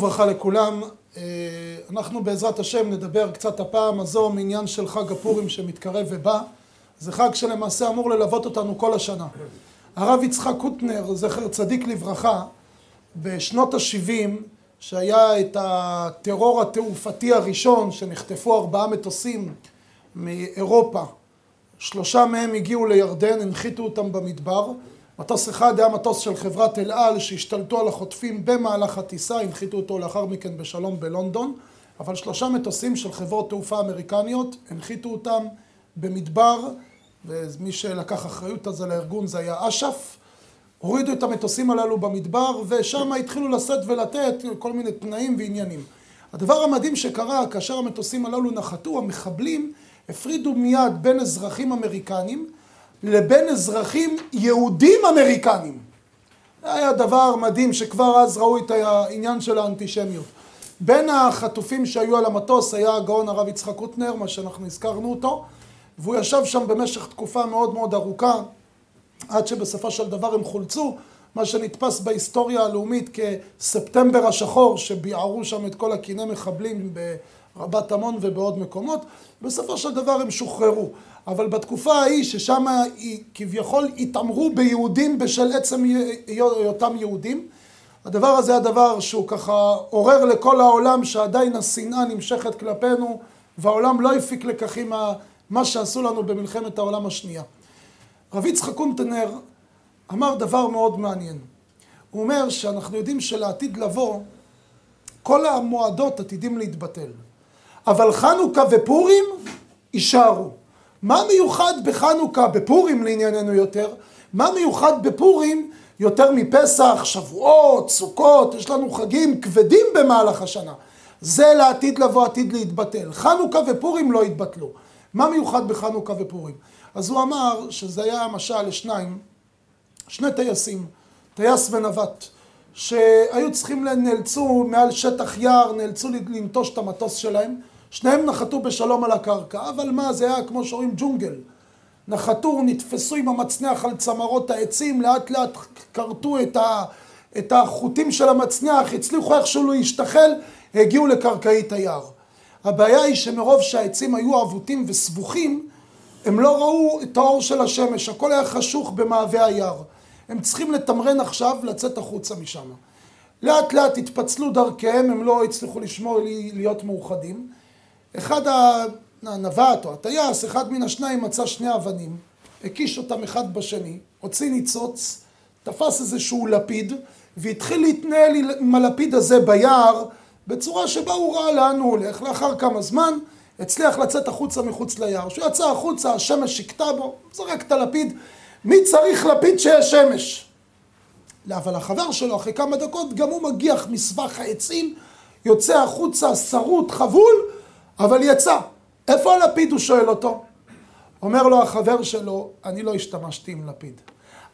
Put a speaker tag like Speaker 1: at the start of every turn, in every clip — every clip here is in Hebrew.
Speaker 1: וברכה לכולם. אה, אנחנו בעזרת השם נדבר קצת הפעם הזו מעניין של חג הפורים שמתקרב ובא. זה חג שלמעשה אמור ללוות אותנו כל השנה. הרב יצחק קוטנר, זכר צדיק לברכה, בשנות ה-70, שהיה את הטרור התעופתי הראשון, שנחטפו ארבעה מטוסים מאירופה, שלושה מהם הגיעו לירדן, הנחיתו אותם במדבר. מטוס אחד היה מטוס של חברת אל על שהשתלטו על החוטפים במהלך הטיסה, הנחיתו אותו לאחר מכן בשלום בלונדון, אבל שלושה מטוסים של חברות תעופה אמריקניות הנחיתו אותם במדבר, ומי שלקח אחריות על זה לארגון זה היה אש"ף, הורידו את המטוסים הללו במדבר ושם התחילו לשאת ולתת כל מיני תנאים ועניינים. הדבר המדהים שקרה כאשר המטוסים הללו נחתו, המחבלים הפרידו מיד בין אזרחים אמריקנים לבין אזרחים יהודים אמריקנים. זה היה דבר מדהים שכבר אז ראו את העניין של האנטישמיות. בין החטופים שהיו על המטוס היה הגאון הרב יצחק קוטנר, מה שאנחנו הזכרנו אותו, והוא ישב שם במשך תקופה מאוד מאוד ארוכה, עד שבסופו של דבר הם חולצו, מה שנתפס בהיסטוריה הלאומית כספטמבר השחור, שביערו שם את כל הקיני מחבלים רבת עמון ובעוד מקומות, בסופו של דבר הם שוחררו. אבל בתקופה ההיא, ששם כביכול התעמרו ביהודים בשל עצם היותם יהודים, הדבר הזה היה דבר שהוא ככה עורר לכל העולם שעדיין השנאה נמשכת כלפינו, והעולם לא הפיק לקחים מה שעשו לנו במלחמת העולם השנייה. רב יצחק קונטנר אמר דבר מאוד מעניין. הוא אומר שאנחנו יודעים שלעתיד לבוא, כל המועדות עתידים להתבטל. אבל חנוכה ופורים יישארו. מה מיוחד בחנוכה, בפורים לענייננו יותר, מה מיוחד בפורים יותר מפסח, שבועות, סוכות, יש לנו חגים כבדים במהלך השנה. זה לעתיד לבוא, עתיד להתבטל. חנוכה ופורים לא יתבטלו. מה מיוחד בחנוכה ופורים? אז הוא אמר שזה היה משל לשניים, שני טייסים, טייס ונווט. שהיו צריכים, נאלצו מעל שטח יער, נאלצו לנטוש את המטוס שלהם. שניהם נחתו בשלום על הקרקע, אבל מה, זה היה כמו שאומרים ג'ונגל. נחתו, נתפסו עם המצנח על צמרות העצים, לאט לאט כרתו את, ה, את החוטים של המצנח, הצליחו איכשהו להשתחל, הגיעו לקרקעית היער. הבעיה היא שמרוב שהעצים היו עבותים וסבוכים, הם לא ראו את האור של השמש, הכל היה חשוך במעבה היער. הם צריכים לתמרן עכשיו, לצאת החוצה משם. לאט לאט התפצלו דרכיהם, הם לא הצליחו לשמור להיות מאוחדים. אחד הנווט או הטייס, אחד מן השניים מצא שני אבנים, הקיש אותם אחד בשני, הוציא ניצוץ, תפס איזשהו לפיד, והתחיל להתנהל עם הלפיד הזה ביער, בצורה שבה הוא ראה לאן הוא הולך. לאחר כמה זמן, הצליח לצאת החוצה מחוץ ליער. כשהוא יצא החוצה, השמש הכתה בו, זרק את הלפיד, מי צריך לפיד שיש שמש? אבל החבר שלו, אחרי כמה דקות, גם הוא מגיח מסבך העצים, יוצא החוצה, שרוט, חבול, אבל יצא. איפה הלפיד? הוא שואל אותו. אומר לו החבר שלו, אני לא השתמשתי עם לפיד.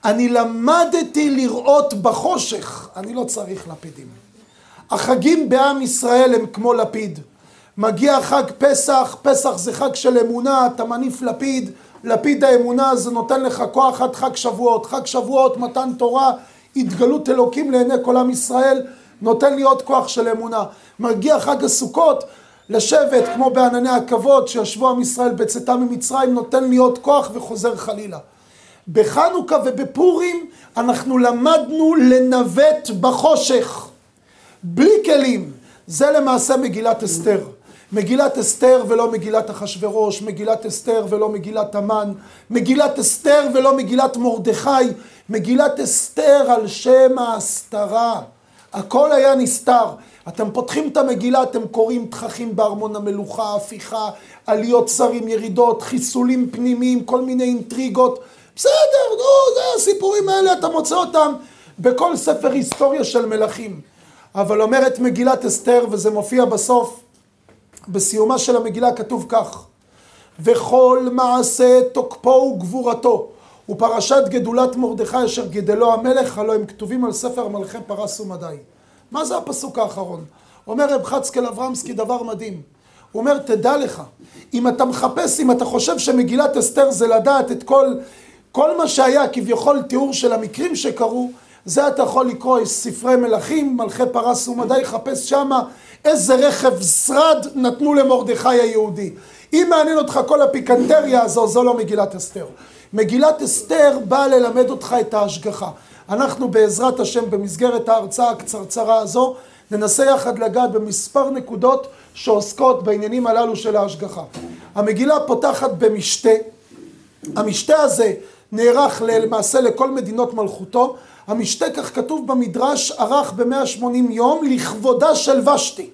Speaker 1: אני למדתי לראות בחושך, אני לא צריך לפידים. החגים בעם ישראל הם כמו לפיד. מגיע חג פסח, פסח זה חג של אמונה, אתה מניף לפיד, לפיד האמונה זה נותן לך כוח עד חג שבועות. חג שבועות, מתן תורה, התגלות אלוקים לעיני כל עם ישראל, נותן לי עוד כוח של אמונה. מגיע חג הסוכות, לשבת כמו בענני הכבוד שישבו עם ישראל בצאתם ממצרים, נותן עוד כוח וחוזר חלילה. בחנוכה ובפורים אנחנו למדנו לנווט בחושך, בלי כלים. זה למעשה מגילת אסתר. מגילת אסתר ולא מגילת אחשורוש, מגילת אסתר ולא מגילת המן, מגילת אסתר ולא מגילת מרדכי, מגילת אסתר על שם ההסתרה. הכל היה נסתר. אתם פותחים את המגילה, אתם קוראים תככים בארמון המלוכה, הפיכה, עליות שרים, ירידות, חיסולים פנימיים, כל מיני אינטריגות. בסדר, נו, זה הסיפורים האלה, אתה מוצא אותם בכל ספר היסטוריה של מלכים. אבל אומרת מגילת אסתר, וזה מופיע בסוף, בסיומה של המגילה כתוב כך: וכל מעשה תוקפו וגבורתו ופרשת גדולת מרדכי אשר גידלו המלך, הלא הם כתובים על ספר מלכי פרס ומדי. מה זה הפסוק האחרון? אומר רב חצקל אברמסקי דבר מדהים. הוא אומר, תדע לך, אם אתה מחפש, אם אתה חושב שמגילת אסתר זה לדעת את כל, כל מה שהיה כביכול תיאור של המקרים שקרו, זה אתה יכול לקרוא ספרי מלכים, מלכי פרס ומדי, חפש שמה איזה רכב שרד נתנו למרדכי היהודי. אם מעניין אותך כל הפיקנטריה הזו, זו לא מגילת אסתר. מגילת אסתר באה ללמד אותך את ההשגחה. אנחנו בעזרת השם במסגרת ההרצאה הקצרצרה הזו ננסה יחד לגעת במספר נקודות שעוסקות בעניינים הללו של ההשגחה. המגילה פותחת במשתה, המשתה הזה נערך למעשה לכל מדינות מלכותו, המשתה כך כתוב במדרש ערך ב-180 יום לכבודה של ושתי.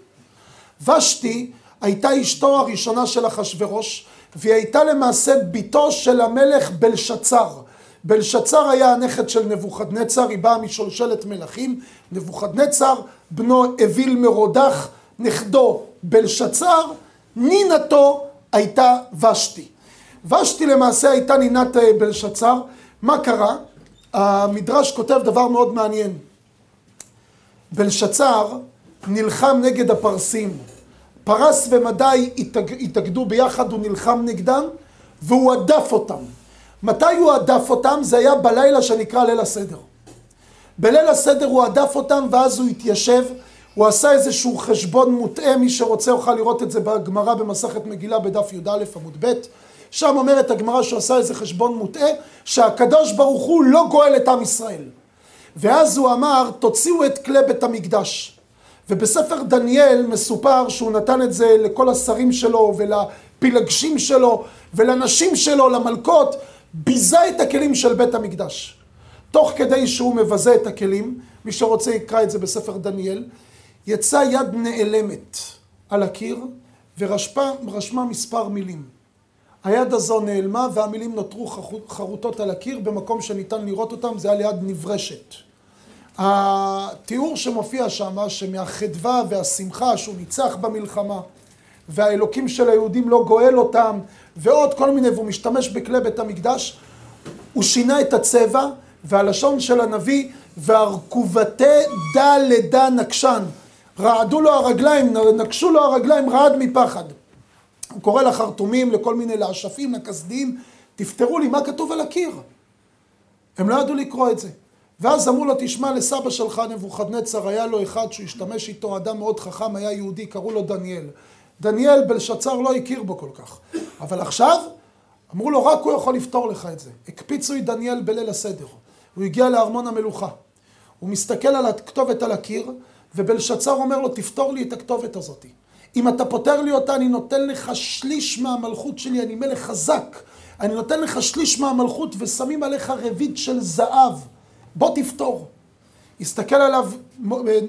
Speaker 1: ושתי הייתה אשתו הראשונה של אחשורוש והיא הייתה למעשה בתו של המלך בלשצר. בלשצר היה הנכד של נבוכדנצר, היא באה משולשלת מלכים, נבוכדנצר, בנו אוויל מרודח, נכדו בלשצר, נינתו הייתה ושתי. ושתי למעשה הייתה נינת אה, בלשצר, מה קרה? המדרש כותב דבר מאוד מעניין. בלשצר נלחם נגד הפרסים. פרס ומדי התאגדו ביחד, הוא נלחם נגדם, והוא הדף אותם. מתי הוא הדף אותם? זה היה בלילה שנקרא ליל הסדר. בליל הסדר הוא הדף אותם ואז הוא התיישב, הוא עשה איזשהו חשבון מוטעה, מי שרוצה יוכל לראות את זה בגמרא במסכת מגילה בדף י"א עמוד ב', שם אומרת הגמרא שהוא עשה איזה חשבון מוטעה, שהקדוש ברוך הוא לא גואל את עם ישראל. ואז הוא אמר, תוציאו את כלי בית המקדש. ובספר דניאל מסופר שהוא נתן את זה לכל השרים שלו ולפילגשים שלו ולנשים שלו, למלכות, ביזה את הכלים של בית המקדש. תוך כדי שהוא מבזה את הכלים, מי שרוצה יקרא את זה בספר דניאל, יצא יד נעלמת על הקיר ורשמה מספר מילים. היד הזו נעלמה והמילים נותרו חרוטות על הקיר במקום שניתן לראות אותם, זה היה ליד נברשת. התיאור שמופיע שם, שמהחדווה והשמחה שהוא ניצח במלחמה, והאלוקים של היהודים לא גואל אותם, ועוד כל מיני, והוא משתמש בכלי בית המקדש, הוא שינה את הצבע, והלשון של הנביא, והרכובתי דה לדה נקשן. רעדו לו הרגליים, נקשו לו הרגליים, רעד מפחד. הוא קורא לחרטומים, לכל מיני לאשפים, לכסדים, תפתרו לי מה כתוב על הקיר. הם לא ידעו לקרוא את זה. ואז אמרו לו, תשמע, לסבא שלך נבוכדנצר, היה לו אחד שהוא השתמש איתו, אדם מאוד חכם, היה יהודי, קראו לו דניאל. דניאל בלשצר לא הכיר בו כל כך. אבל עכשיו, אמרו לו, רק הוא יכול לפתור לך את זה. הקפיצו את דניאל בליל הסדר. הוא הגיע לארמון המלוכה. הוא מסתכל על הכתובת על הקיר, ובלשצר אומר לו, תפתור לי את הכתובת הזאת. אם אתה פותר לי אותה, אני נותן לך שליש מהמלכות שלי, אני מלך חזק. אני נותן לך שליש מהמלכות ושמים עליך רבית של זהב. בוא תפתור. הסתכל עליו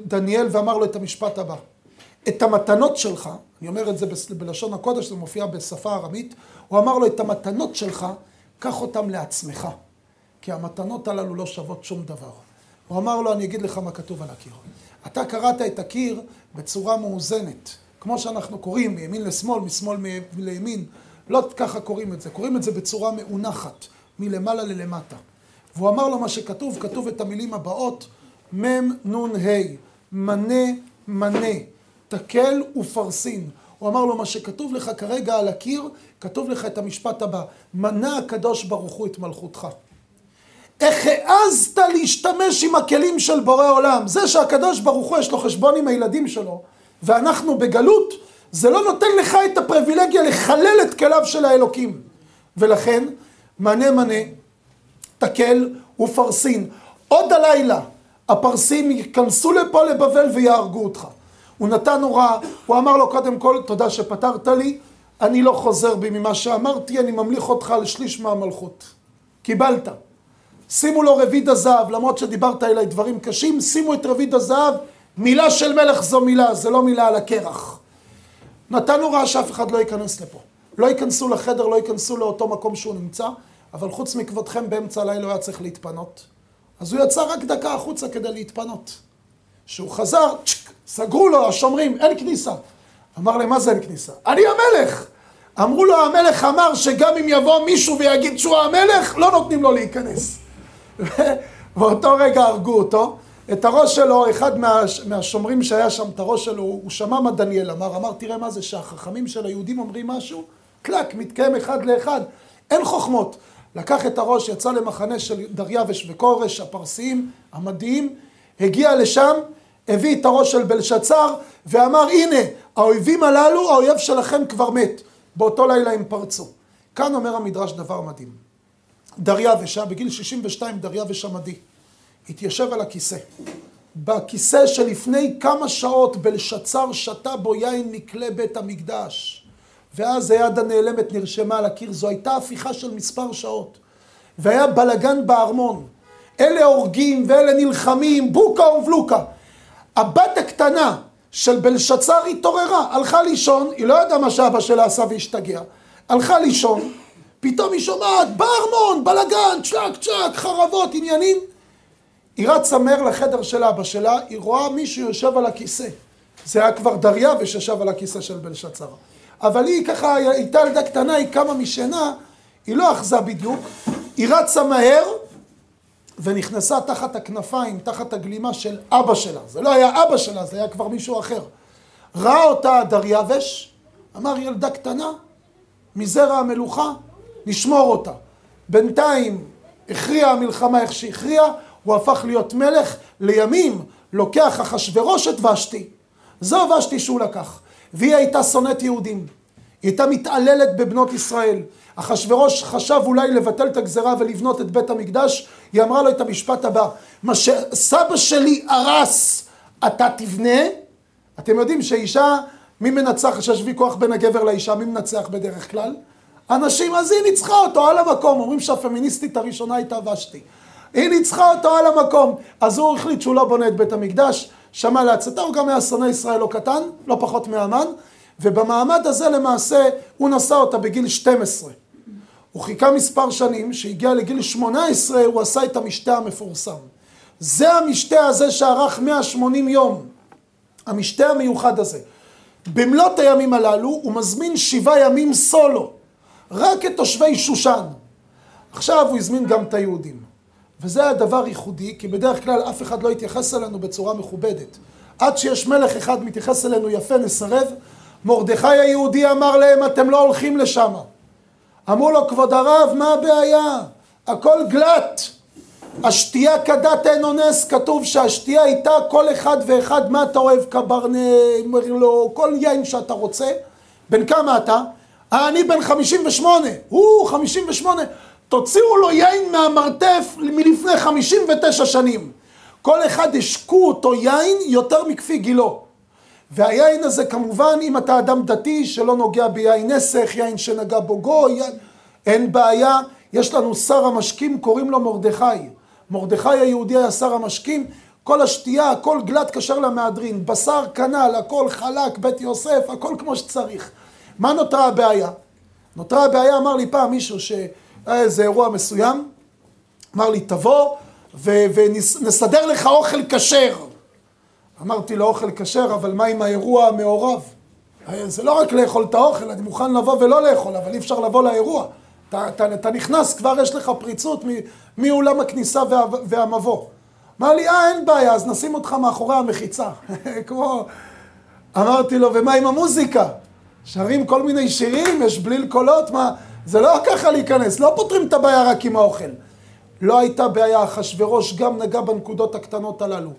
Speaker 1: דניאל ואמר לו את המשפט הבא. את המתנות שלך, אני אומר את זה בלשון הקודש, זה מופיע בשפה ארמית, הוא אמר לו, את המתנות שלך, קח אותן לעצמך, כי המתנות הללו לא שוות שום דבר. הוא אמר לו, אני אגיד לך מה כתוב על הקיר. אתה קראת את הקיר בצורה מאוזנת, כמו שאנחנו קוראים, מימין לשמאל, משמאל לימין, לא ככה קוראים את זה, קוראים את זה בצורה מאונחת, מלמעלה ללמטה. והוא אמר לו מה שכתוב, כתוב את המילים הבאות, מ' נ' ה', מנה מנה, תקל ופרסין. הוא אמר לו, מה שכתוב לך כרגע על הקיר, כתוב לך את המשפט הבא, מנה הקדוש ברוך הוא את מלכותך. איך העזת להשתמש עם הכלים של בורא עולם? זה שהקדוש ברוך הוא יש לו חשבון עם הילדים שלו, ואנחנו בגלות, זה לא נותן לך את הפריבילגיה לחלל את כליו של האלוקים. ולכן, מנה מנה, תקל ופרסין. עוד הלילה הפרסים ייכנסו לפה לבבל ויהרגו אותך. הוא נתן הוראה, הוא אמר לו קודם כל, תודה שפתרת לי, אני לא חוזר בי ממה שאמרתי, אני ממליך אותך על שליש מהמלכות. קיבלת. שימו לו רביד הזהב, למרות שדיברת אליי דברים קשים, שימו את רביד הזהב, מילה של מלך זו מילה, זה לא מילה על הקרח. נתן הוראה שאף אחד לא ייכנס לפה. לא ייכנסו לחדר, לא ייכנסו לאותו מקום שהוא נמצא. אבל חוץ מכבודכם באמצע הלילה הוא היה צריך להתפנות. אז הוא יצא רק דקה החוצה כדי להתפנות. כשהוא חזר, צ'ק, סגרו לו השומרים, אין כניסה. אמר להם, מה זה אין כניסה? אני המלך! אמרו לו, המלך אמר שגם אם יבוא מישהו ויגיד שהוא המלך, לא נותנים לו להיכנס. באותו רגע הרגו אותו. את הראש שלו, אחד מה, מהשומרים שהיה שם, את הראש שלו, הוא שמע מה דניאל אמר, אמר, תראה מה זה שהחכמים של היהודים אומרים משהו, קלק, מתקיים אחד לאחד, אין חוכמות. לקח את הראש, יצא למחנה של דריווש וכורש, הפרסיים, המדיים, הגיע לשם, הביא את הראש של בלשצר, ואמר, הנה, האויבים הללו, האויב שלכם כבר מת. באותו לילה הם פרצו. כאן אומר המדרש דבר מדהים. דריווש, בגיל 62 דריווש המדי, התיישב על הכיסא. בכיסא שלפני כמה שעות בלשצר שתה בו יין מכלי בית המקדש. ואז היד הנעלמת נרשמה על הקיר, זו הייתה הפיכה של מספר שעות. והיה בלגן בארמון. אלה הורגים ואלה נלחמים, בוקה ובלוקה. הבת הקטנה של בלשצר התעוררה, הלכה לישון, היא לא ידעה מה שאבא שלה עשה והשתגע. הלכה לישון, פתאום היא שומעת, בארמון, בלגן, צ'ק צ'ק, חרבות, עניינים. היא רצה מהר לחדר של אבא שלה, היא רואה מישהו יושב על הכיסא. זה היה כבר דריווש ישב על הכיסא של בלשצר. אבל היא ככה, הייתה ילדה קטנה, היא קמה משינה, היא לא אחזה בדיוק, היא רצה מהר ונכנסה תחת הכנפיים, תחת הגלימה של אבא שלה. זה לא היה אבא שלה, זה היה כבר מישהו אחר. ראה אותה דריווש, אמר ילדה קטנה, מזרע המלוכה, נשמור אותה. בינתיים הכריעה המלחמה איך שהכריעה, הוא הפך להיות מלך, לימים לוקח אחשורוש את ושתי. זו ושתי שהוא לקח. והיא הייתה שונאת יהודים. היא הייתה מתעללת בבנות ישראל. אחשורוש חשב אולי לבטל את הגזרה ולבנות את בית המקדש, היא אמרה לו את המשפט הבא, מה שסבא שלי הרס, אתה תבנה? אתם יודעים שאישה, מי מנצח שיש ויכוח בין הגבר לאישה, מי מנצח בדרך כלל? אנשים, אז היא ניצחה אותו על המקום, אומרים שהפמיניסטית הראשונה הייתה ושתי. היא ניצחה אותו על המקום, אז הוא החליט שהוא לא בונה את בית המקדש, שמע לעצתה, הוא גם היה שונא ישראל לא קטן, לא פחות מהמן, ובמעמד הזה למעשה הוא נשא אותה בגיל 12. הוא חיכה מספר שנים, שהגיע לגיל 18 הוא עשה את המשתה המפורסם. זה המשתה הזה שארך 180 יום, המשתה המיוחד הזה. במלאת הימים הללו הוא מזמין שבעה ימים סולו, רק את תושבי שושן. עכשיו הוא הזמין גם את היהודים. וזה היה דבר ייחודי, כי בדרך כלל אף אחד לא יתייחס אלינו בצורה מכובדת. עד שיש מלך אחד מתייחס אלינו יפה נסרב, מרדכי היהודי אמר להם אתם לא הולכים לשם. אמרו לו כבוד הרב מה הבעיה? הכל גלט. השתייה כדת אין אונס, כתוב שהשתייה הייתה כל אחד ואחד מה אתה אוהב קברנה, מרלו, כל יין שאתה רוצה. בן כמה אתה? אה, אני בן 58. הוא 58. תוציאו לו יין מהמרתף מלפני 59 שנים. כל אחד השקו אותו יין יותר מכפי גילו. והיין הזה כמובן, אם אתה אדם דתי שלא נוגע ביין נסך, יין שנגע בו גוי, אין בעיה. יש לנו שר המשקים, קוראים לו מרדכי. מרדכי היהודי היה שר המשקים, כל השתייה, הכל גלת כשר למהדרין, בשר כנ"ל, הכל חלק, בית יוסף, הכל כמו שצריך. מה נותרה הבעיה? נותרה הבעיה, אמר לי פעם מישהו ש... היה איזה אירוע מסוים, אמר לי, תבוא ונסדר לך אוכל כשר. אמרתי לו, אוכל כשר, אבל מה עם האירוע המעורב? זה לא רק לאכול את האוכל, אני מוכן לבוא ולא לאכול, אבל אי אפשר לבוא לאירוע. אתה, אתה, אתה נכנס, כבר יש לך פריצות מאולם הכניסה וה, והמבוא. אמר לי, אה, אין בעיה, אז נשים אותך מאחורי המחיצה. כמו... אמרתי לו, ומה עם המוזיקה? שרים כל מיני שירים, יש בליל קולות, מה... זה לא ככה להיכנס, לא פותרים את הבעיה רק עם האוכל. לא הייתה בעיה, אחשורוש גם נגע בנקודות הקטנות הללו.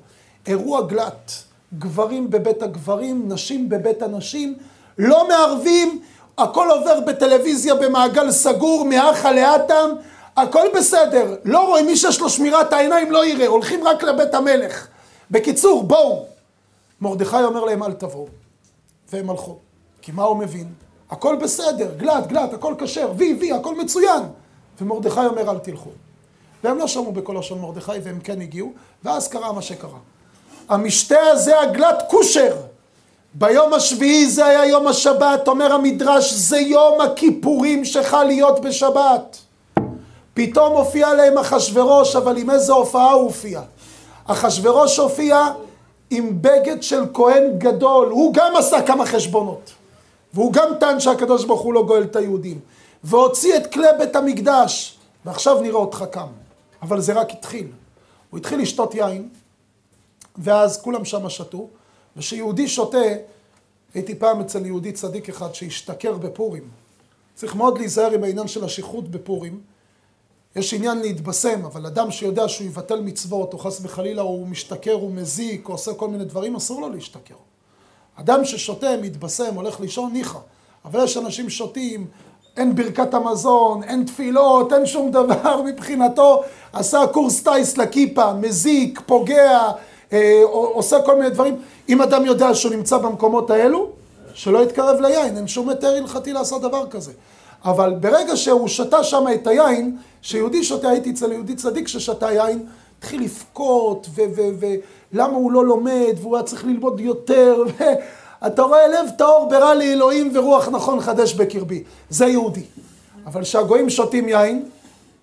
Speaker 1: אירוע גלת, גברים בבית הגברים, נשים בבית הנשים, לא מערבים, הכל עובר בטלוויזיה במעגל סגור, מאחה לאטם, הכל בסדר. לא רואים, מי שיש לו שמירת העיניים לא יראה, הולכים רק לבית המלך. בקיצור, בואו. מרדכי אומר להם, אל תבואו. והם הלכו. כי מה הוא מבין? הכל בסדר, גלת, גלת, הכל כשר, וי, וי, הכל מצוין. ומרדכי אומר, אל תלכו. והם לא שמעו בקולו של מרדכי, והם כן הגיעו, ואז קרה מה שקרה. המשתה הזה, הגלת כושר. ביום השביעי זה היה יום השבת, אומר המדרש, זה יום הכיפורים שחל להיות בשבת. פתאום הופיע להם אחשורוש, אבל עם איזה הופעה הוא הופיע? אחשורוש הופיע עם בגד של כהן גדול, הוא גם עשה כמה חשבונות. והוא גם טען שהקדוש ברוך הוא לא גואל את היהודים. והוציא את כלי בית המקדש, ועכשיו נראה אותך קם. אבל זה רק התחיל. הוא התחיל לשתות יין, ואז כולם שם שתו, וכשיהודי שותה, הייתי פעם אצל יהודי צדיק אחד שהשתכר בפורים. צריך מאוד להיזהר עם העניין של השכרות בפורים. יש עניין להתבשם, אבל אדם שיודע שהוא יבטל מצוות, או חס וחלילה הוא משתכר, הוא מזיק, או עושה כל מיני דברים, אסור לו להשתכר. אדם ששותה, מתבשם, הולך לישון, ניחא. אבל יש אנשים שותים, אין ברכת המזון, אין תפילות, אין שום דבר מבחינתו, עשה קורס טיס לכיפה, מזיק, פוגע, אה, עושה כל מיני דברים. אם אדם יודע שהוא נמצא במקומות האלו, שלא יתקרב ליין, אין שום היתר הלכתי לעשות דבר כזה. אבל ברגע שהוא שתה שם את היין, שיהודי שותה, הייתי אצל יהודי צדיק ששתה יין, התחיל לבכות, ולמה הוא לא לומד, והוא היה צריך ללמוד יותר, אתה רואה לב טהור ברע לאלוהים ורוח נכון חדש בקרבי. זה יהודי. אבל כשהגויים שותים יין,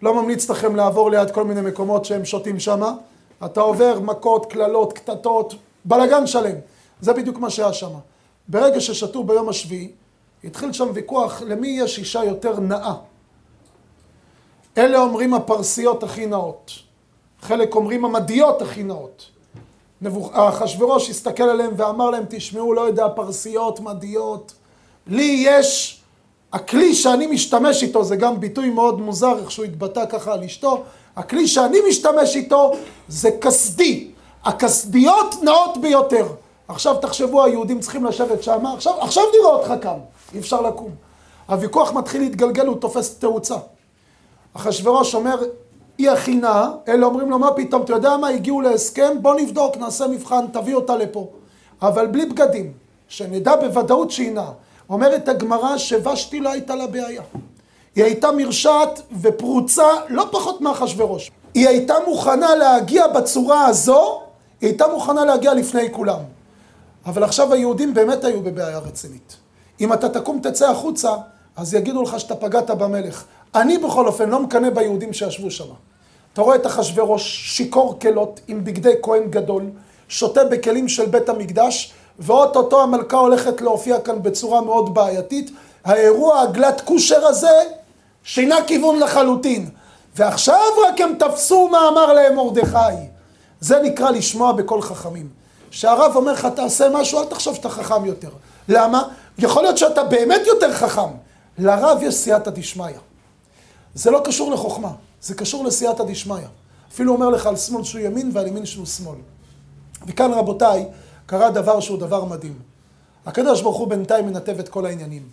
Speaker 1: לא ממליץ לכם לעבור ליד כל מיני מקומות שהם שותים שמה, אתה עובר מכות, קללות, קטטות, בלגן שלם. זה בדיוק מה שהיה שם. ברגע ששתו ביום השביעי, התחיל שם ויכוח למי יש אישה יותר נאה. אלה אומרים הפרסיות הכי נאות, חלק אומרים המדיות הכי נאות. אחשורוש הסתכל עליהם ואמר להם, תשמעו, לא יודע, פרסיות, מדיות, לי יש, הכלי שאני משתמש איתו, זה גם ביטוי מאוד מוזר, איך שהוא התבטא ככה על אשתו, הכלי שאני משתמש איתו זה כסדי. הכסדיות נאות ביותר. עכשיו תחשבו, היהודים צריכים לשבת שם, עכשיו, עכשיו נראה אותך קם, אי אפשר לקום. הוויכוח מתחיל להתגלגל, הוא תופס תאוצה. אחשוורוש אומר, היא הכי נאה, אלה אומרים לו, מה פתאום, אתה יודע מה, הגיעו להסכם, בוא נבדוק, נעשה מבחן, תביא אותה לפה. אבל בלי בגדים, שנדע בוודאות שהיא נאה. אומרת הגמרא שוושתי לא הייתה לה בעיה. היא הייתה מרשעת ופרוצה לא פחות מאחשוורוש. היא הייתה מוכנה להגיע בצורה הזו, היא הייתה מוכנה להגיע לפני כולם. אבל עכשיו היהודים באמת היו בבעיה רצינית. אם אתה תקום תצא החוצה, אז יגידו לך שאתה פגעת במלך. אני בכל אופן לא מקנא ביהודים שישבו שם. אתה רואה את אחשוורוש שיכור כלות עם בגדי כהן גדול, שותה בכלים של בית המקדש, ואו-טו-טו המלכה הולכת להופיע כאן בצורה מאוד בעייתית. האירוע הגלאט כושר הזה שינה כיוון לחלוטין. ועכשיו רק הם תפסו מה אמר להם מרדכי. זה נקרא לשמוע בקול חכמים. שהרב אומר לך תעשה משהו, אל תחשוב שאתה חכם יותר. למה? יכול להיות שאתה באמת יותר חכם. לרב יש סייעתא דשמיא. זה לא קשור לחוכמה, זה קשור לסייעתא דשמיא. אפילו אומר לך על שמאל שהוא ימין ועל ימין שהוא שמאל. וכאן רבותיי, קרה דבר שהוא דבר מדהים. הקדוש ברוך הוא בינתיים מנתב את כל העניינים.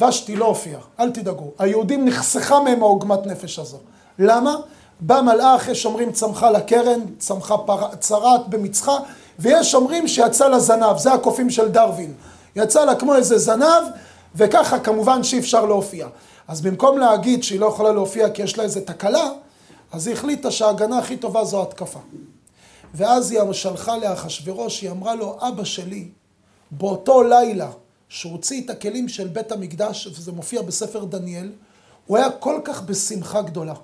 Speaker 1: ושתי לא הופיע, אל תדאגו. היהודים נחסכה מהם העוגמת נפש הזו. למה? בא מלאך, יש אומרים צמחה לקרן, צמחה פר... צרעת במצחה, ויש אומרים שיצא לה זנב, זה הקופים של דרווין. יצא לה כמו איזה זנב, וככה כמובן שאי אפשר להופיע. אז במקום להגיד שהיא לא יכולה להופיע כי יש לה איזה תקלה, אז היא החליטה שההגנה הכי טובה זו התקפה. ואז היא שלחה לאחשוורוש, היא אמרה לו, אבא שלי, באותו לילה שהוא הוציא את הכלים של בית המקדש, וזה מופיע בספר דניאל, הוא היה כל כך בשמחה גדולה.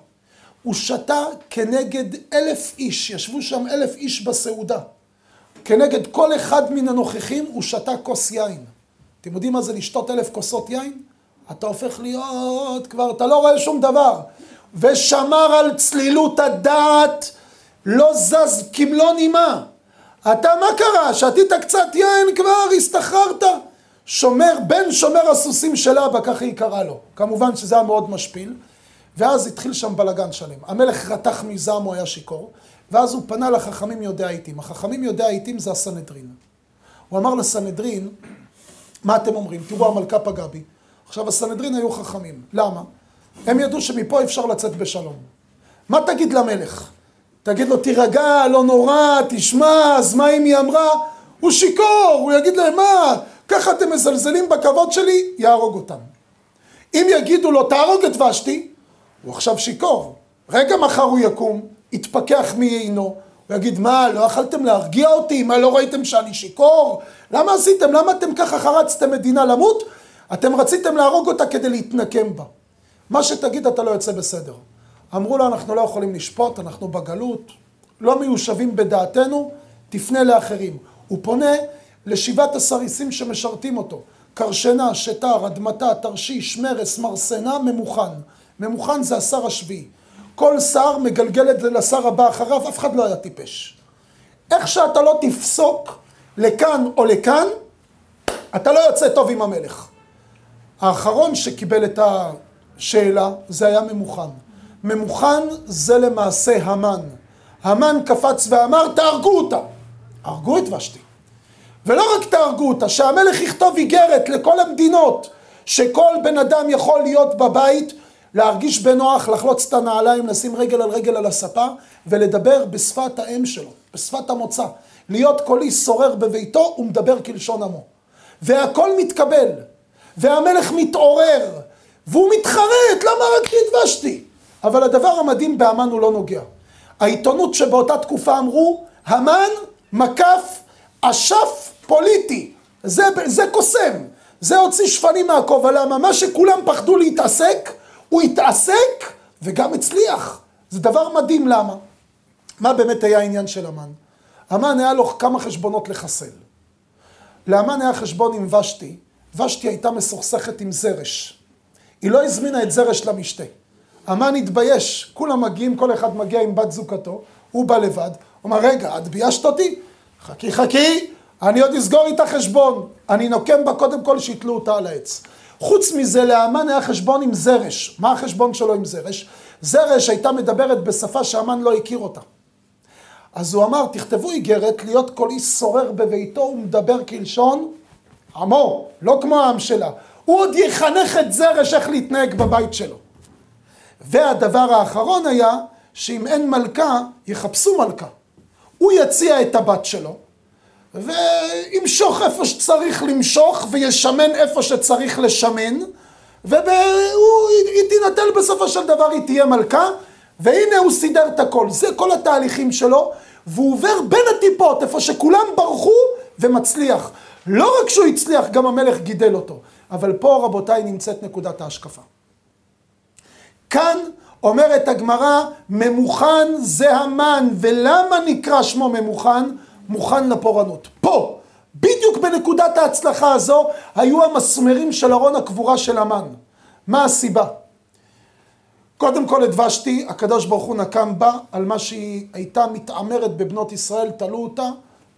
Speaker 1: הוא שתה כנגד אלף איש, ישבו שם אלף איש בסעודה. כנגד כל אחד מן הנוכחים הוא שתה כוס יין. אתם יודעים מה זה לשתות אלף כוסות יין? אתה הופך להיות כבר, אתה לא רואה שום דבר. ושמר על צלילות הדעת, לא זז כמלוא נימה. אתה, מה קרה? שתית קצת יין כבר, הסתחררת. שומר, בן שומר הסוסים של אבא, ככה היא קראה לו. כמובן שזה היה מאוד משפיל. ואז התחיל שם בלגן שלם. המלך רתח מזעם, הוא היה שיכור, ואז הוא פנה לחכמים יודע עיתים. החכמים יודע עיתים זה הסנהדרין. הוא אמר לסנהדרין, מה אתם אומרים? תראו, המלכה פגעה בי. עכשיו, הסנהדרין היו חכמים. למה? הם ידעו שמפה אפשר לצאת בשלום. מה תגיד למלך? תגיד לו, תירגע, לא נורא, תשמע, אז מה אם היא אמרה? הוא שיכור, הוא יגיד להם, מה? ככה אתם מזלזלים בכבוד שלי? יהרוג אותם. אם יגידו לו, תהרוג את ושתי, הוא עכשיו שיכור. רגע מחר הוא יקום, יתפכח מיינו, הוא יגיד, מה, לא יכלתם להרגיע אותי? מה, לא ראיתם שאני שיכור? למה עשיתם? למה אתם ככה חרצתם מדינה למות? אתם רציתם להרוג אותה כדי להתנקם בה. מה שתגיד אתה לא יוצא בסדר. אמרו לו, אנחנו לא יכולים לשפוט, אנחנו בגלות, לא מיושבים בדעתנו, תפנה לאחרים. הוא פונה לשבעת הסריסים שמשרתים אותו. קרשנה, שתר, אדמתה, תרשיש, מרס, מרסנה, ממוכן. ממוכן זה השר השביעי. כל שר מגלגל את זה לשר הבא אחריו, אף אחד לא היה טיפש. איך שאתה לא תפסוק לכאן או לכאן, אתה לא יוצא טוב עם המלך. האחרון שקיבל את השאלה, זה היה ממוכן. ממוכן זה למעשה המן. המן קפץ ואמר, תהרגו אותה. הרגו את ושתי. ולא רק תהרגו אותה, שהמלך יכתוב איגרת לכל המדינות, שכל בן אדם יכול להיות בבית, להרגיש בנוח, לחלוץ את הנעליים, לשים רגל על רגל על הספה, ולדבר בשפת האם שלו, בשפת המוצא. להיות איש שורר בביתו ומדבר כלשון עמו. והכל מתקבל, והמלך מתעורר, והוא מתחרט, למה רק הדבשתי? אבל הדבר המדהים באמן הוא לא נוגע. העיתונות שבאותה תקופה אמרו, המן מקף אשף פוליטי. זה, זה קוסם, זה הוציא שפנים מהכובע. למה? מה שכולם פחדו להתעסק, הוא התעסק וגם הצליח. זה דבר מדהים, למה? מה באמת היה העניין של המן? המן היה לו כמה חשבונות לחסל. לאמן היה חשבון עם ושתי, ושתי הייתה מסוכסכת עם זרש. היא לא הזמינה את זרש למשתה. המן התבייש, כולם מגיעים, כל אחד מגיע עם בת זוגתו, הוא בא לבד, הוא אומר, רגע, את ביישת אותי? חכי חכי, אני עוד אסגור איתה חשבון. אני נוקם בה קודם כל שיתלו אותה על העץ. חוץ מזה, לאמן היה חשבון עם זרש. מה החשבון שלו עם זרש? זרש הייתה מדברת בשפה שהמן לא הכיר אותה. אז הוא אמר, תכתבו איגרת להיות כל איש שורר בביתו ומדבר כלשון עמו, לא כמו העם שלה. הוא עוד יחנך את זרש איך להתנהג בבית שלו. והדבר האחרון היה, שאם אין מלכה, יחפשו מלכה. הוא יציע את הבת שלו, וימשוך איפה שצריך למשוך, וישמן איפה שצריך לשמן, והיא תינטל בסופו של דבר, היא תהיה מלכה, והנה הוא סידר את הכל. זה כל התהליכים שלו, והוא עובר בין הטיפות, איפה שכולם ברחו, ומצליח. לא רק שהוא הצליח, גם המלך גידל אותו. אבל פה, רבותיי, נמצאת נקודת ההשקפה. כאן אומרת הגמרא, ממוכן זה המן, ולמה נקרא שמו ממוכן? מוכן לפורענות. פה, בדיוק בנקודת ההצלחה הזו, היו המסמרים של ארון הקבורה של המן. מה הסיבה? קודם כל הדבשתי, הקדוש ברוך הוא נקם בה על מה שהיא הייתה מתעמרת בבנות ישראל, תלו אותה,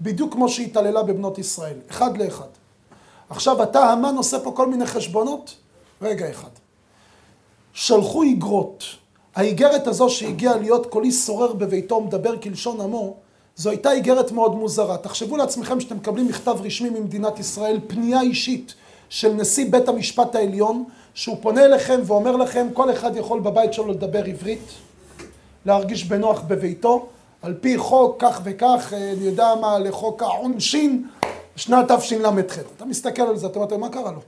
Speaker 1: בדיוק כמו שהיא התעללה בבנות ישראל, אחד לאחד. עכשיו אתה, המן, עושה פה כל מיני חשבונות? רגע אחד. שלחו איגרות. האיגרת הזו שהגיעה להיות קולי שורר בביתו מדבר כלשון עמו, זו הייתה איגרת מאוד מוזרה. תחשבו לעצמכם שאתם מקבלים מכתב רשמי ממדינת ישראל, פנייה אישית של נשיא בית המשפט העליון, שהוא פונה אליכם ואומר לכם, כל אחד יכול בבית שלו לדבר עברית, להרגיש בנוח בביתו, על פי חוק כך וכך, אה, אני יודע מה, לחוק העונשין, שנת תשל"ח. אתה מסתכל על זה, אתה אומר, מה קרה לו?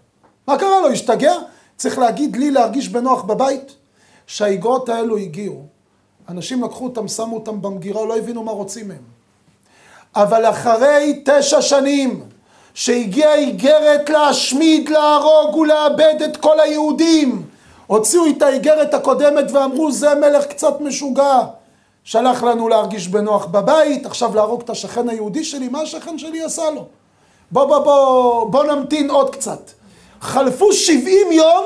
Speaker 1: מה קרה לו? השתגע? צריך להגיד לי להרגיש בנוח בבית? שהאיגרות האלו הגיעו, אנשים לקחו אותם, שמו אותם במגירה, לא הבינו מה רוצים מהם. אבל אחרי תשע שנים, שהגיעה איגרת להשמיד, להרוג ולאבד את כל היהודים, הוציאו את האיגרת הקודמת ואמרו זה מלך קצת משוגע, שלח לנו להרגיש בנוח בבית, עכשיו להרוג את השכן היהודי שלי, מה השכן שלי עשה לו? בוא בוא בוא, בוא נמתין עוד קצת. חלפו שבעים יום,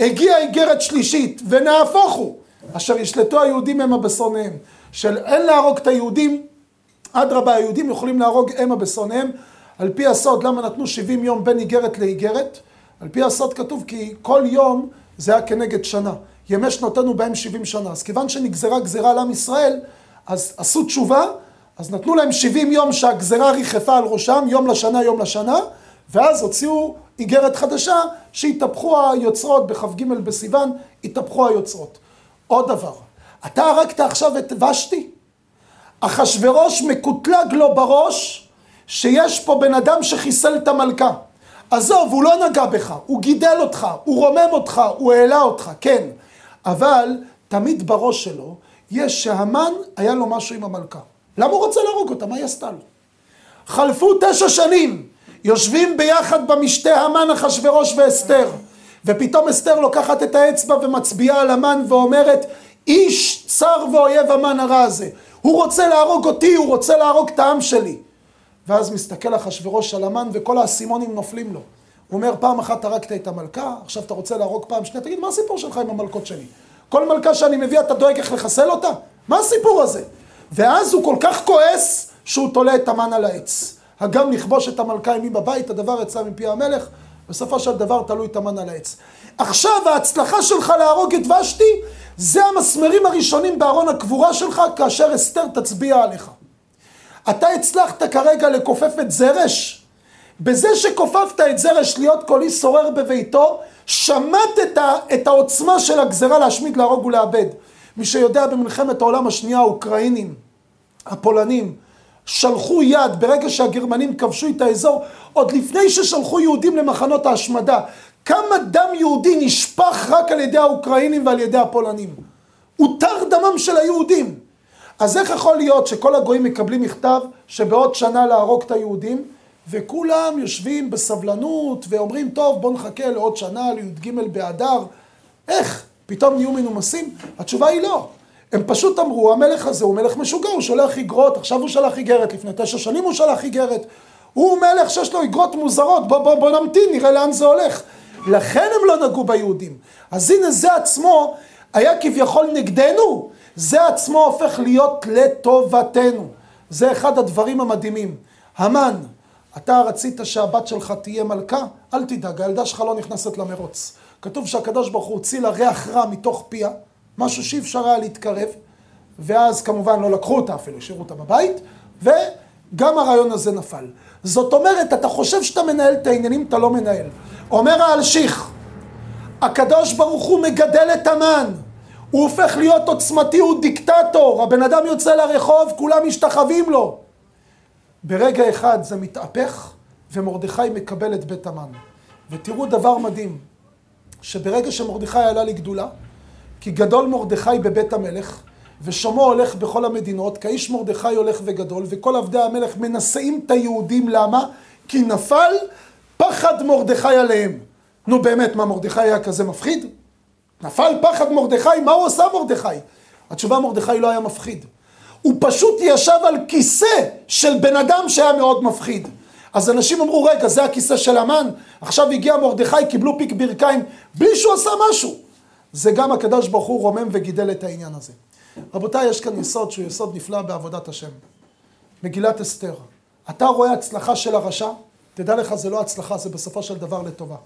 Speaker 1: הגיעה איגרת שלישית, ונהפוך הוא, אשר ישלטו היהודים המה בשונאיהם, של אין להרוג את היהודים, אדרבה, היהודים יכולים להרוג המה בשונאיהם, על פי הסוד, למה נתנו 70 יום בין איגרת לאיגרת? על פי הסוד כתוב כי כל יום זה היה כנגד שנה. ימי שנותינו בהם 70 שנה. אז כיוון שנגזרה גזירה על עם ישראל, אז עשו תשובה, אז נתנו להם 70 יום שהגזירה ריחפה על ראשם, יום לשנה, יום לשנה, ואז הוציאו איגרת חדשה שהתהפכו היוצרות בכ"ג בסיוון, התהפכו היוצרות. עוד דבר, אתה הרגת עכשיו את ושתי? אחשורוש מקוטלג לו בראש שיש פה בן אדם שחיסל את המלכה. עזוב, הוא לא נגע בך, הוא גידל אותך, הוא רומם אותך, הוא העלה אותך, כן. אבל תמיד בראש שלו יש שהמן היה לו משהו עם המלכה. למה הוא רוצה להרוג אותה? מה היא עשתה לו? חלפו תשע שנים, יושבים ביחד במשתה המן, אחשורוש ואסתר. ופתאום אסתר לוקחת את האצבע ומצביעה על המן ואומרת, איש צר ואויב המן הרע הזה. הוא רוצה להרוג אותי, הוא רוצה להרוג את העם שלי. ואז מסתכל אחשוורוש על המן וכל האסימונים נופלים לו. הוא אומר, פעם אחת הרגת את המלכה, עכשיו אתה רוצה להרוג פעם שנייה, תגיד, מה הסיפור שלך עם המלכות שלי? כל מלכה שאני מביא, אתה דואג איך לחסל אותה? מה הסיפור הזה? ואז הוא כל כך כועס, שהוא תולה את המן על העץ. הגם לכבוש את המלכה עמי בבית, הדבר יצא מפי המלך, בסופו של דבר תלוי את המן על העץ. עכשיו ההצלחה שלך להרוג את ושתי, זה המסמרים הראשונים בארון הקבורה שלך כאשר אסתר תצביע עליך. אתה הצלחת כרגע לכופף את זרש, בזה שכופפת את זרש להיות איש שורר בביתו, שמט את, את העוצמה של הגזרה להשמיד, להרוג ולאבד. מי שיודע במלחמת העולם השנייה, האוקראינים, הפולנים, שלחו יד ברגע שהגרמנים כבשו את האזור, עוד לפני ששלחו יהודים למחנות ההשמדה. כמה דם יהודי נשפך רק על ידי האוקראינים ועל ידי הפולנים. הותר דמם של היהודים. אז איך יכול להיות שכל הגויים מקבלים מכתב שבעוד שנה להרוג את היהודים, וכולם יושבים בסבלנות ואומרים, טוב, בוא נחכה לעוד שנה, לי"ג באדר. איך? פתאום נהיו מנומסים? התשובה היא לא. הם פשוט אמרו, המלך הזה הוא מלך משוגע, הוא שולח איגרות, עכשיו הוא שלח איגרת, לפני תשע שנים הוא שלח איגרת. הוא מלך שיש לו איגרות מוזרות, בוא, בוא, בוא נמתין, נראה לאן זה הולך. לכן הם לא נגעו ביהודים. אז הנה זה עצמו היה כביכול נגדנו, זה עצמו הופך להיות לטובתנו. זה אחד הדברים המדהימים. המן, אתה רצית שהבת שלך תהיה מלכה? אל תדאג, הילדה שלך לא נכנסת למרוץ. כתוב שהקדוש ברוך הוא הוציא לה ריח רע מתוך פיה, משהו שאי אפשר היה להתקרב, ואז כמובן לא לקחו אותה אפילו, השאירו אותה בבית, וגם הרעיון הזה נפל. זאת אומרת, אתה חושב שאתה מנהל את העניינים, אתה לא מנהל. אומר האלשיך, הקדוש ברוך הוא מגדל את המן, הוא הופך להיות עוצמתי, הוא דיקטטור, הבן אדם יוצא לרחוב, כולם משתחווים לו. ברגע אחד זה מתהפך, ומרדכי מקבל את בית המן. ותראו דבר מדהים, שברגע שמרדכי עלה לגדולה, כי גדול מרדכי בבית המלך, ושמו הולך בכל המדינות, כאיש מרדכי הולך וגדול, וכל עבדי המלך מנשאים את היהודים, למה? כי נפל פחד מרדכי עליהם. נו באמת, מה מרדכי היה כזה מפחיד? נפל פחד מרדכי, מה הוא עשה מרדכי? התשובה מרדכי לא היה מפחיד. הוא פשוט ישב על כיסא של בן אדם שהיה מאוד מפחיד. אז אנשים אמרו, רגע, זה הכיסא של המן? עכשיו הגיע מרדכי, קיבלו פיק ברכיים, בלי שהוא עשה משהו. זה גם הקדוש ברוך הוא רומם וגידל את העניין הזה. רבותיי, יש כאן יסוד שהוא יסוד נפלא בעבודת השם. מגילת אסתר. אתה רואה הצלחה של הרשע? תדע לך, זה לא הצלחה, זה בסופו של דבר לטובה.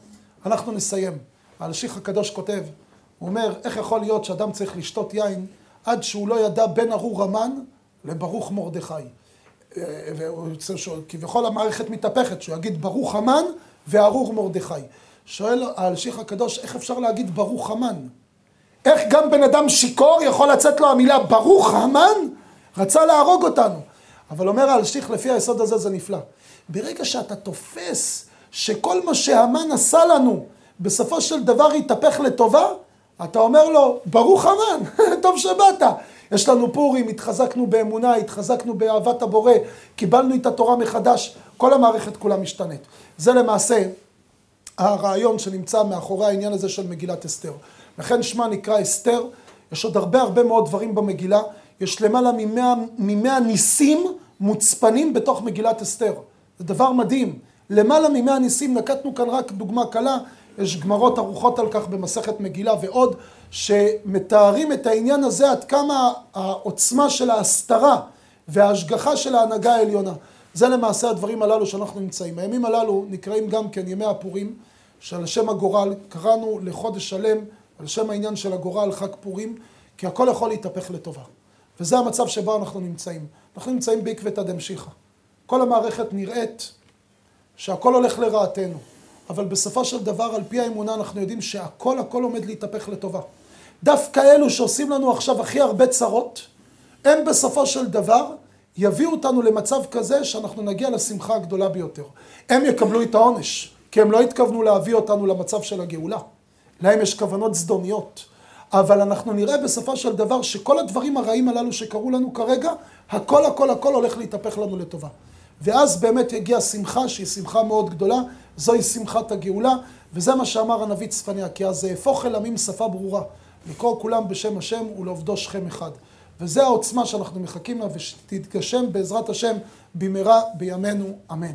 Speaker 1: אנחנו נסיים. האלשיך הקדוש כותב, הוא אומר, איך יכול להיות שאדם צריך לשתות יין עד שהוא לא ידע בין ארור המן לברוך מרדכי. כביכול המערכת מתהפכת, שהוא יגיד ברוך המן וארור מרדכי. שואל האלשיך הקדוש, איך אפשר להגיד ברוך המן? איך גם בן אדם שיכור יכול לצאת לו המילה ברוך המן? רצה להרוג אותנו. אבל אומר האלשיך, לפי היסוד הזה זה נפלא. ברגע שאתה תופס שכל מה שהמן עשה לנו בסופו של דבר יתהפך לטובה, אתה אומר לו, ברוך המן, טוב שבאת. יש לנו פורים, התחזקנו באמונה, התחזקנו באהבת הבורא, קיבלנו את התורה מחדש, כל המערכת כולה משתנית. זה למעשה הרעיון שנמצא מאחורי העניין הזה של מגילת אסתר. לכן שמה נקרא אסתר, יש עוד הרבה הרבה מאוד דברים במגילה, יש למעלה ממאה ניסים מוצפנים בתוך מגילת אסתר. זה דבר מדהים. למעלה ממאה ניסים, נקטנו כאן רק דוגמה קלה, יש גמרות ארוכות על כך במסכת מגילה ועוד, שמתארים את העניין הזה עד כמה העוצמה של ההסתרה וההשגחה של ההנהגה העליונה. זה למעשה הדברים הללו שאנחנו נמצאים. הימים הללו נקראים גם כן ימי הפורים, שעל שם הגורל קראנו לחודש שלם, על שם העניין של הגורל חג פורים, כי הכל יכול להתהפך לטובה. וזה המצב שבו אנחנו נמצאים. אנחנו נמצאים בעקבתא דמשיחא. כל המערכת נראית שהכל הולך לרעתנו. אבל בסופו של דבר, על פי האמונה, אנחנו יודעים שהכל הכל עומד להתהפך לטובה. דווקא אלו שעושים לנו עכשיו הכי הרבה צרות, הם בסופו של דבר יביאו אותנו למצב כזה שאנחנו נגיע לשמחה הגדולה ביותר. הם יקבלו את העונש, כי הם לא התכוונו להביא אותנו למצב של הגאולה. להם יש כוונות זדוניות. אבל אנחנו נראה בסופו של דבר שכל הדברים הרעים הללו שקרו לנו כרגע, הכל הכל הכל הולך להתהפך לנו לטובה. ואז באמת יגיע שמחה שהיא שמחה מאוד גדולה, זוהי שמחת הגאולה, וזה מה שאמר הנביא צפניה, כי אז אהפוך אל עמים שפה ברורה, לקרוא כולם בשם השם ולעובדו שכם אחד. וזה העוצמה שאנחנו מחכים לה ושתתגשם בעזרת השם במהרה בימינו, אמן.